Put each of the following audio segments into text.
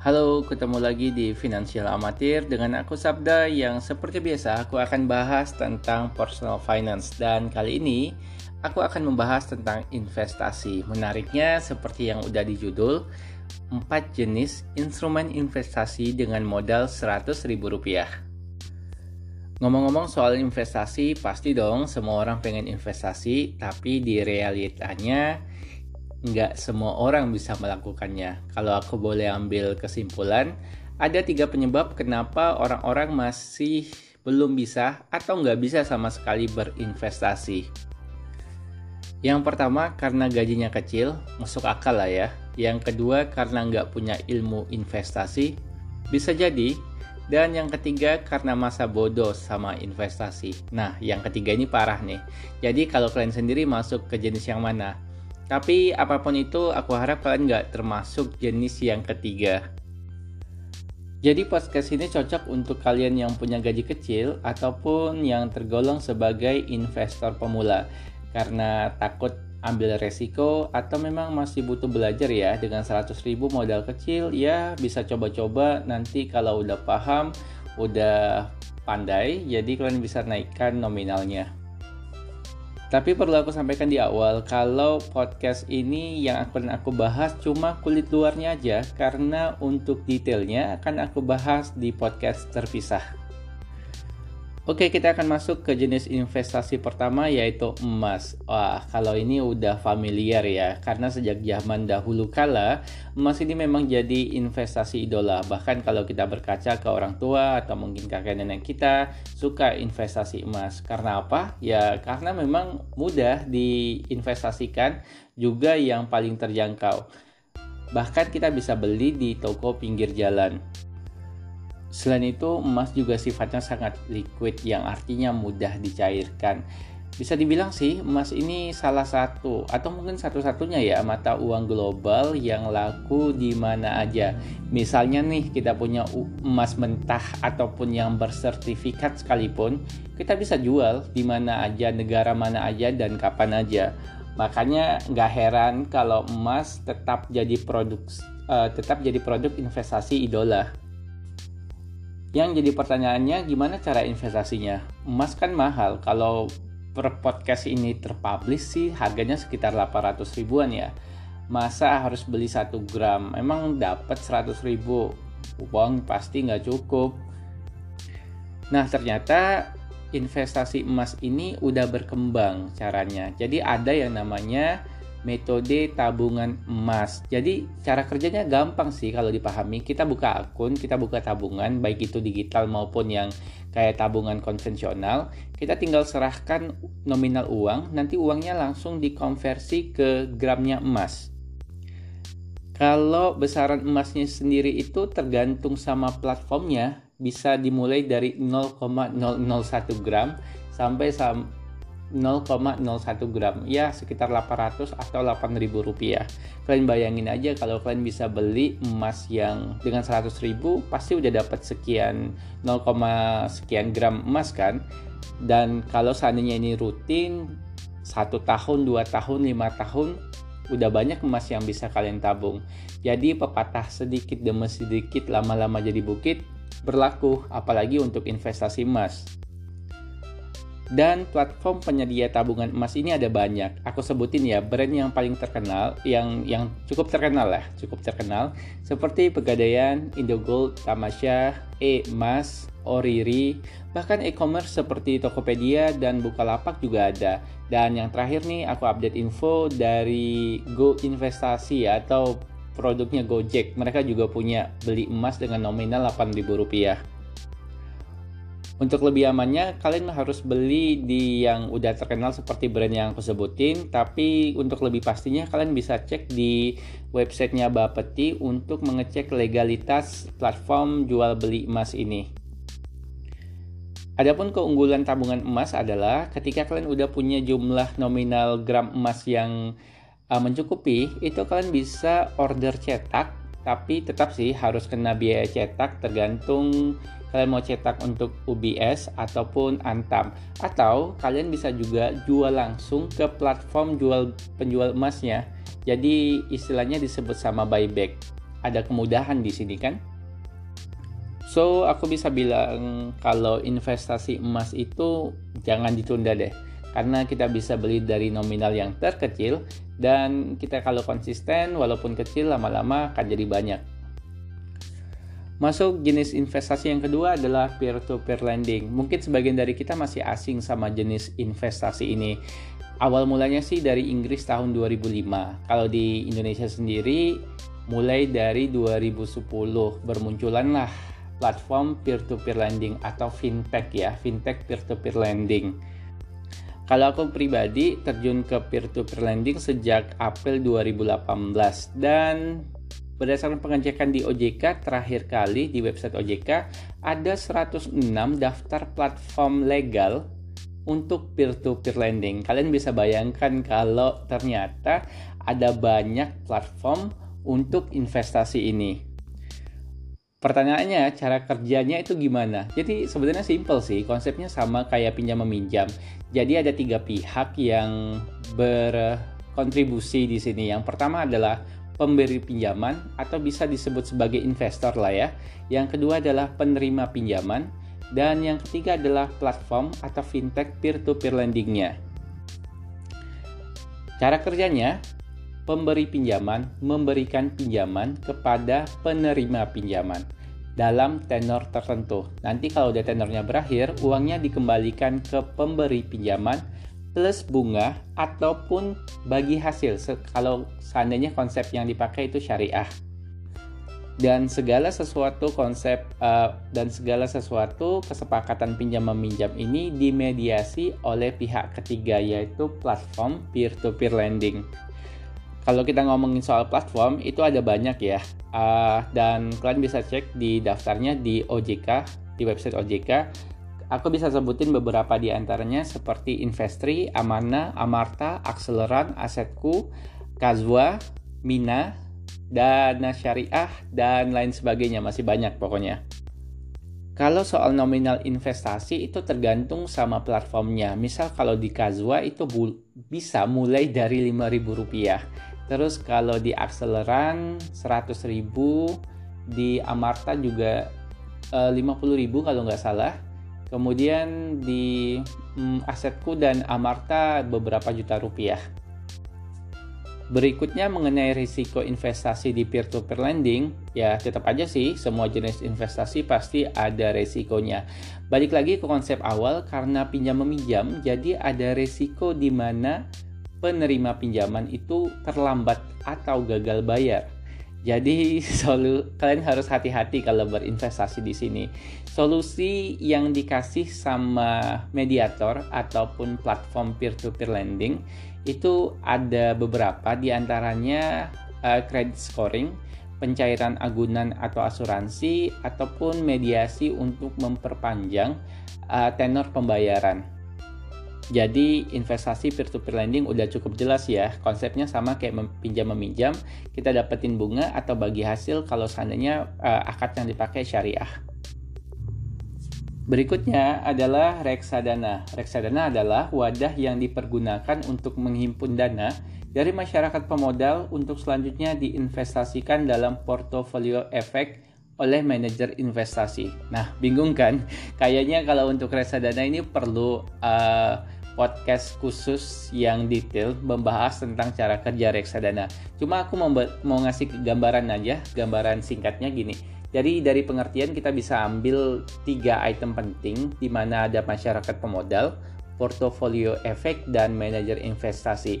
Halo, ketemu lagi di Finansial Amatir dengan aku Sabda yang seperti biasa aku akan bahas tentang personal finance dan kali ini aku akan membahas tentang investasi. Menariknya seperti yang udah di judul, 4 jenis instrumen investasi dengan modal Rp100.000. Ngomong-ngomong soal investasi, pasti dong semua orang pengen investasi, tapi di realitanya nggak semua orang bisa melakukannya. Kalau aku boleh ambil kesimpulan, ada tiga penyebab kenapa orang-orang masih belum bisa atau nggak bisa sama sekali berinvestasi. Yang pertama karena gajinya kecil, masuk akal lah ya. Yang kedua karena nggak punya ilmu investasi, bisa jadi. Dan yang ketiga karena masa bodoh sama investasi. Nah, yang ketiga ini parah nih. Jadi kalau kalian sendiri masuk ke jenis yang mana? Tapi apa pun itu, aku harap kalian nggak termasuk jenis yang ketiga. Jadi podcast ini cocok untuk kalian yang punya gaji kecil ataupun yang tergolong sebagai investor pemula. Karena takut ambil resiko atau memang masih butuh belajar ya. Dengan 100 ribu modal kecil ya bisa coba-coba. Nanti kalau udah paham udah pandai jadi kalian bisa naikkan nominalnya tapi perlu aku sampaikan di awal kalau podcast ini yang akan aku bahas cuma kulit luarnya aja karena untuk detailnya akan aku bahas di podcast terpisah. Oke, kita akan masuk ke jenis investasi pertama yaitu emas. Wah, kalau ini udah familiar ya, karena sejak zaman dahulu kala, emas ini memang jadi investasi idola. Bahkan kalau kita berkaca ke orang tua atau mungkin kakek nenek kita suka investasi emas. Karena apa? Ya, karena memang mudah diinvestasikan, juga yang paling terjangkau. Bahkan kita bisa beli di toko pinggir jalan. Selain itu, emas juga sifatnya sangat liquid yang artinya mudah dicairkan. Bisa dibilang sih emas ini salah satu atau mungkin satu-satunya ya mata uang global yang laku di mana aja. Misalnya nih kita punya emas mentah ataupun yang bersertifikat sekalipun, kita bisa jual di mana aja, negara mana aja dan kapan aja. Makanya nggak heran kalau emas tetap jadi produk uh, tetap jadi produk investasi idola. Yang jadi pertanyaannya gimana cara investasinya? Emas kan mahal. Kalau per podcast ini terpublish sih harganya sekitar 800 ribuan ya. Masa harus beli 1 gram? Emang dapat 100 ribu? Uang pasti nggak cukup. Nah ternyata investasi emas ini udah berkembang caranya. Jadi ada yang namanya metode tabungan emas. Jadi cara kerjanya gampang sih kalau dipahami. Kita buka akun, kita buka tabungan, baik itu digital maupun yang kayak tabungan konvensional. Kita tinggal serahkan nominal uang, nanti uangnya langsung dikonversi ke gramnya emas. Kalau besaran emasnya sendiri itu tergantung sama platformnya, bisa dimulai dari 0,001 gram sampai 0,01 gram. Ya sekitar 800 atau 8000 rupiah. Kalian bayangin aja kalau kalian bisa beli emas yang dengan 100 ribu pasti udah dapat sekian 0, sekian gram emas kan? Dan kalau seandainya ini rutin satu tahun dua tahun lima tahun udah banyak emas yang bisa kalian tabung. Jadi pepatah sedikit demi sedikit lama-lama jadi bukit berlaku. Apalagi untuk investasi emas dan platform penyedia tabungan emas ini ada banyak. Aku sebutin ya brand yang paling terkenal, yang yang cukup terkenal lah, cukup terkenal seperti Pegadaian, Indogold, Tamasya, E-Mas, Oriri, bahkan e-commerce seperti Tokopedia dan Bukalapak juga ada. Dan yang terakhir nih aku update info dari Go Investasi atau produknya Gojek. Mereka juga punya beli emas dengan nominal Rp8.000. Untuk lebih amannya, kalian harus beli di yang udah terkenal seperti brand yang aku sebutin. Tapi untuk lebih pastinya, kalian bisa cek di websitenya Bapeti untuk mengecek legalitas platform jual beli emas ini. Adapun keunggulan tabungan emas adalah ketika kalian udah punya jumlah nominal gram emas yang uh, mencukupi, itu kalian bisa order cetak, tapi tetap sih harus kena biaya cetak tergantung kalian mau cetak untuk UBS ataupun Antam atau kalian bisa juga jual langsung ke platform jual penjual emasnya jadi istilahnya disebut sama buyback ada kemudahan di sini kan. So, aku bisa bilang kalau investasi emas itu jangan ditunda deh. Karena kita bisa beli dari nominal yang terkecil dan kita kalau konsisten walaupun kecil lama-lama akan jadi banyak. Masuk jenis investasi yang kedua adalah peer-to-peer lending. Mungkin sebagian dari kita masih asing sama jenis investasi ini. Awal mulanya sih dari Inggris tahun 2005. Kalau di Indonesia sendiri mulai dari 2010 bermunculanlah platform peer-to-peer lending atau fintech ya, fintech peer-to-peer lending. Kalau aku pribadi terjun ke peer-to-peer lending sejak April 2018 dan berdasarkan pengecekan di OJK terakhir kali di website OJK ada 106 daftar platform legal untuk peer-to-peer lending. Kalian bisa bayangkan kalau ternyata ada banyak platform untuk investasi ini. Pertanyaannya, cara kerjanya itu gimana? Jadi sebenarnya simple sih, konsepnya sama kayak pinjam meminjam. Jadi ada tiga pihak yang berkontribusi di sini. Yang pertama adalah pemberi pinjaman atau bisa disebut sebagai investor lah ya. Yang kedua adalah penerima pinjaman dan yang ketiga adalah platform atau fintech peer-to-peer lendingnya. Cara kerjanya, pemberi pinjaman memberikan pinjaman kepada penerima pinjaman dalam tenor tertentu. Nanti kalau udah tenornya berakhir, uangnya dikembalikan ke pemberi pinjaman plus bunga ataupun bagi hasil kalau seandainya konsep yang dipakai itu syariah. Dan segala sesuatu konsep uh, dan segala sesuatu kesepakatan pinjam meminjam ini dimediasi oleh pihak ketiga yaitu platform peer-to-peer lending kalau kita ngomongin soal platform itu ada banyak ya uh, dan kalian bisa cek di daftarnya di OJK di website OJK aku bisa sebutin beberapa di antaranya seperti Investri, Amana, Amarta, Akseleran, Asetku, Kazwa, Mina, Dana Syariah dan lain sebagainya masih banyak pokoknya. Kalau soal nominal investasi itu tergantung sama platformnya. Misal kalau di Kazwa itu bisa mulai dari Rp5.000 Terus kalau di akseleran 100.000, di Amarta juga uh, eh, 50.000 kalau nggak salah. Kemudian di um, asetku dan Amarta beberapa juta rupiah. Berikutnya mengenai risiko investasi di peer-to-peer lending, ya tetap aja sih semua jenis investasi pasti ada resikonya. Balik lagi ke konsep awal, karena pinjam meminjam, jadi ada resiko di mana penerima pinjaman itu terlambat atau gagal bayar. Jadi solu, kalian harus hati-hati kalau berinvestasi di sini. Solusi yang dikasih sama mediator ataupun platform peer-to-peer lending itu ada beberapa di antaranya uh, credit scoring, pencairan agunan atau asuransi, ataupun mediasi untuk memperpanjang uh, tenor pembayaran. Jadi investasi peer-to-peer lending udah cukup jelas ya. Konsepnya sama kayak pinjam meminjam, kita dapetin bunga atau bagi hasil kalau seandainya uh, akad yang dipakai syariah. Berikutnya adalah reksadana. Reksadana adalah wadah yang dipergunakan untuk menghimpun dana dari masyarakat pemodal untuk selanjutnya diinvestasikan dalam portofolio efek oleh manajer investasi. Nah, bingung kan? Kayaknya kalau untuk reksadana ini perlu uh, podcast khusus yang detail membahas tentang cara kerja reksadana. Cuma aku mau, ngasih gambaran aja, gambaran singkatnya gini. Jadi dari pengertian kita bisa ambil tiga item penting di mana ada masyarakat pemodal, portofolio efek, dan manajer investasi.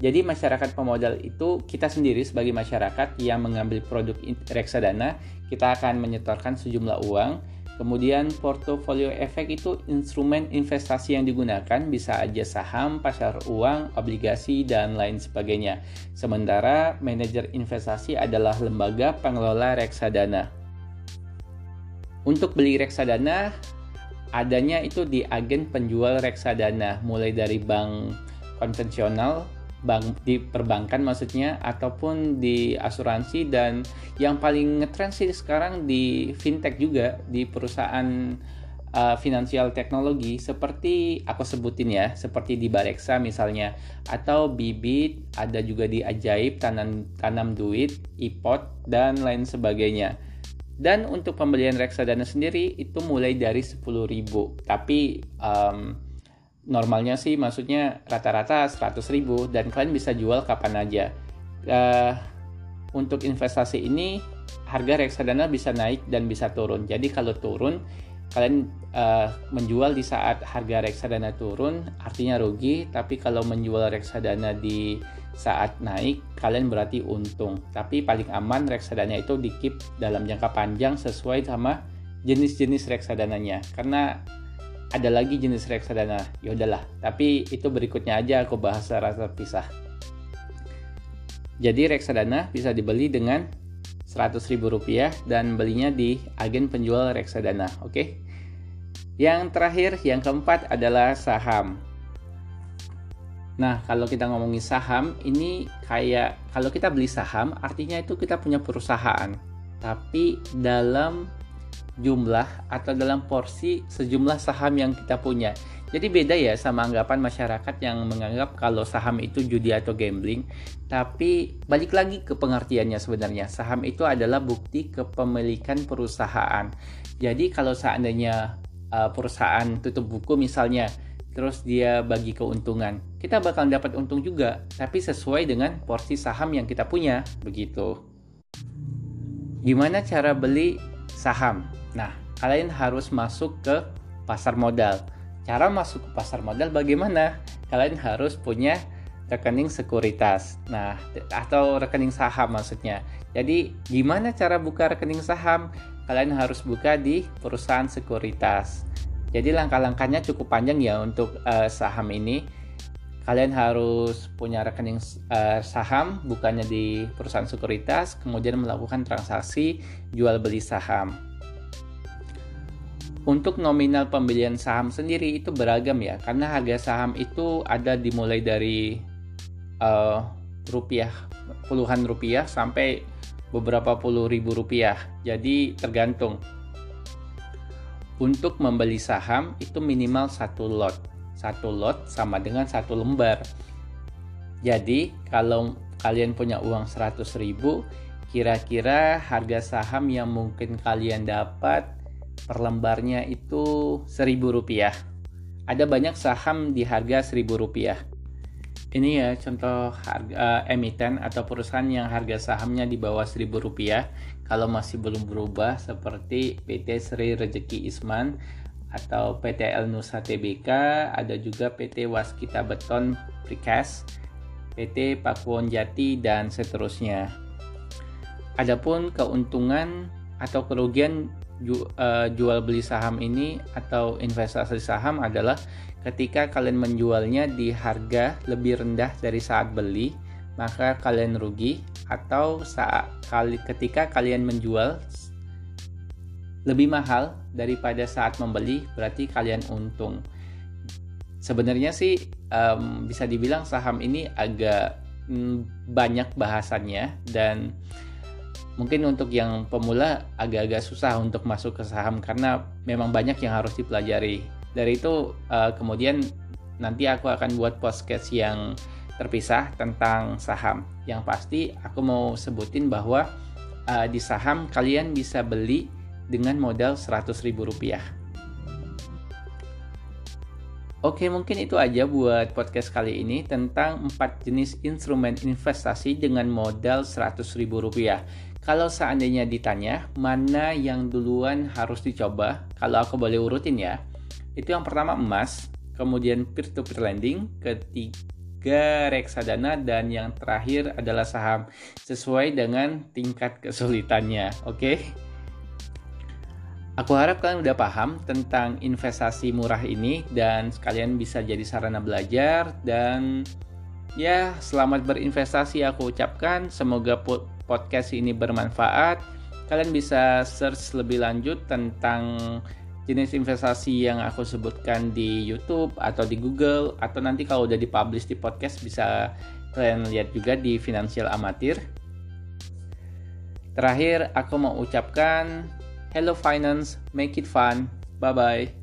Jadi masyarakat pemodal itu kita sendiri sebagai masyarakat yang mengambil produk reksadana, kita akan menyetorkan sejumlah uang Kemudian portofolio efek itu instrumen investasi yang digunakan bisa aja saham, pasar uang, obligasi, dan lain sebagainya. Sementara manajer investasi adalah lembaga pengelola reksadana. Untuk beli reksadana, adanya itu di agen penjual reksadana, mulai dari bank konvensional, bank di perbankan maksudnya ataupun di asuransi dan yang paling ngetrend sih sekarang di fintech juga di perusahaan uh, finansial teknologi seperti aku sebutin ya, seperti di Bareksa misalnya, atau Bibit, ada juga di Ajaib, Tanam, Tanam Duit, iPod, dan lain sebagainya. Dan untuk pembelian reksadana sendiri itu mulai dari 10.000. Tapi um, normalnya sih maksudnya rata-rata 100.000 dan kalian bisa jual kapan aja. Uh, untuk investasi ini harga reksadana bisa naik dan bisa turun. Jadi kalau turun kalian uh, menjual di saat harga reksadana turun artinya rugi tapi kalau menjual reksadana di saat naik kalian berarti untung tapi paling aman reksadana itu di dalam jangka panjang sesuai sama jenis-jenis reksadananya karena ada lagi jenis reksadana ya udahlah tapi itu berikutnya aja aku bahas secara terpisah jadi reksadana bisa dibeli dengan Rp100.000 dan belinya di agen penjual reksadana. Oke. Okay? Yang terakhir, yang keempat adalah saham. Nah, kalau kita ngomongin saham, ini kayak kalau kita beli saham, artinya itu kita punya perusahaan. Tapi dalam jumlah atau dalam porsi sejumlah saham yang kita punya. Jadi beda ya sama anggapan masyarakat yang menganggap kalau saham itu judi atau gambling. Tapi balik lagi ke pengertiannya sebenarnya. Saham itu adalah bukti kepemilikan perusahaan. Jadi kalau seandainya uh, perusahaan tutup buku misalnya, terus dia bagi keuntungan, kita bakal dapat untung juga, tapi sesuai dengan porsi saham yang kita punya, begitu. Gimana cara beli saham? Nah, kalian harus masuk ke pasar modal Cara masuk ke pasar modal bagaimana? Kalian harus punya rekening sekuritas. Nah, atau rekening saham maksudnya. Jadi, gimana cara buka rekening saham? Kalian harus buka di perusahaan sekuritas. Jadi, langkah-langkahnya cukup panjang ya untuk uh, saham ini. Kalian harus punya rekening uh, saham, bukannya di perusahaan sekuritas, kemudian melakukan transaksi jual beli saham. Untuk nominal pembelian saham sendiri itu beragam ya, karena harga saham itu ada dimulai dari uh, rupiah puluhan rupiah sampai beberapa puluh ribu rupiah. Jadi tergantung. Untuk membeli saham itu minimal satu lot. Satu lot sama dengan satu lembar. Jadi kalau kalian punya uang 100 ribu, kira-kira harga saham yang mungkin kalian dapat per lembarnya itu seribu rupiah. Ada banyak saham di harga seribu rupiah. Ini ya contoh harga uh, emiten atau perusahaan yang harga sahamnya di bawah seribu rupiah. Kalau masih belum berubah seperti PT Sri Rezeki Isman atau PT El Nusa Tbk, ada juga PT Waskita Beton Precast, PT Pakuwon Jati dan seterusnya. Adapun keuntungan atau kerugian ju, uh, jual beli saham ini atau investasi saham adalah ketika kalian menjualnya di harga lebih rendah dari saat beli maka kalian rugi atau saat kali ketika kalian menjual lebih mahal daripada saat membeli berarti kalian untung. Sebenarnya sih um, bisa dibilang saham ini agak mm, banyak bahasannya dan mungkin untuk yang pemula agak-agak susah untuk masuk ke saham karena memang banyak yang harus dipelajari. Dari itu uh, kemudian nanti aku akan buat podcast yang terpisah tentang saham. Yang pasti aku mau sebutin bahwa uh, di saham kalian bisa beli dengan modal 100 ribu rupiah. Oke, mungkin itu aja buat podcast kali ini tentang empat jenis instrumen investasi dengan modal 100 ribu rupiah. Kalau seandainya ditanya mana yang duluan harus dicoba, kalau aku boleh urutin ya, itu yang pertama emas, kemudian peer-to-peer lending, ketiga reksadana, dan yang terakhir adalah saham sesuai dengan tingkat kesulitannya. Oke? Okay? Aku harap kalian udah paham tentang investasi murah ini dan sekalian bisa jadi sarana belajar dan ya selamat berinvestasi aku ucapkan semoga podcast ini bermanfaat. Kalian bisa search lebih lanjut tentang jenis investasi yang aku sebutkan di YouTube atau di Google atau nanti kalau udah dipublish di podcast bisa kalian lihat juga di Financial Amatir. Terakhir, aku mau ucapkan Hello Finance, make it fun. Bye bye.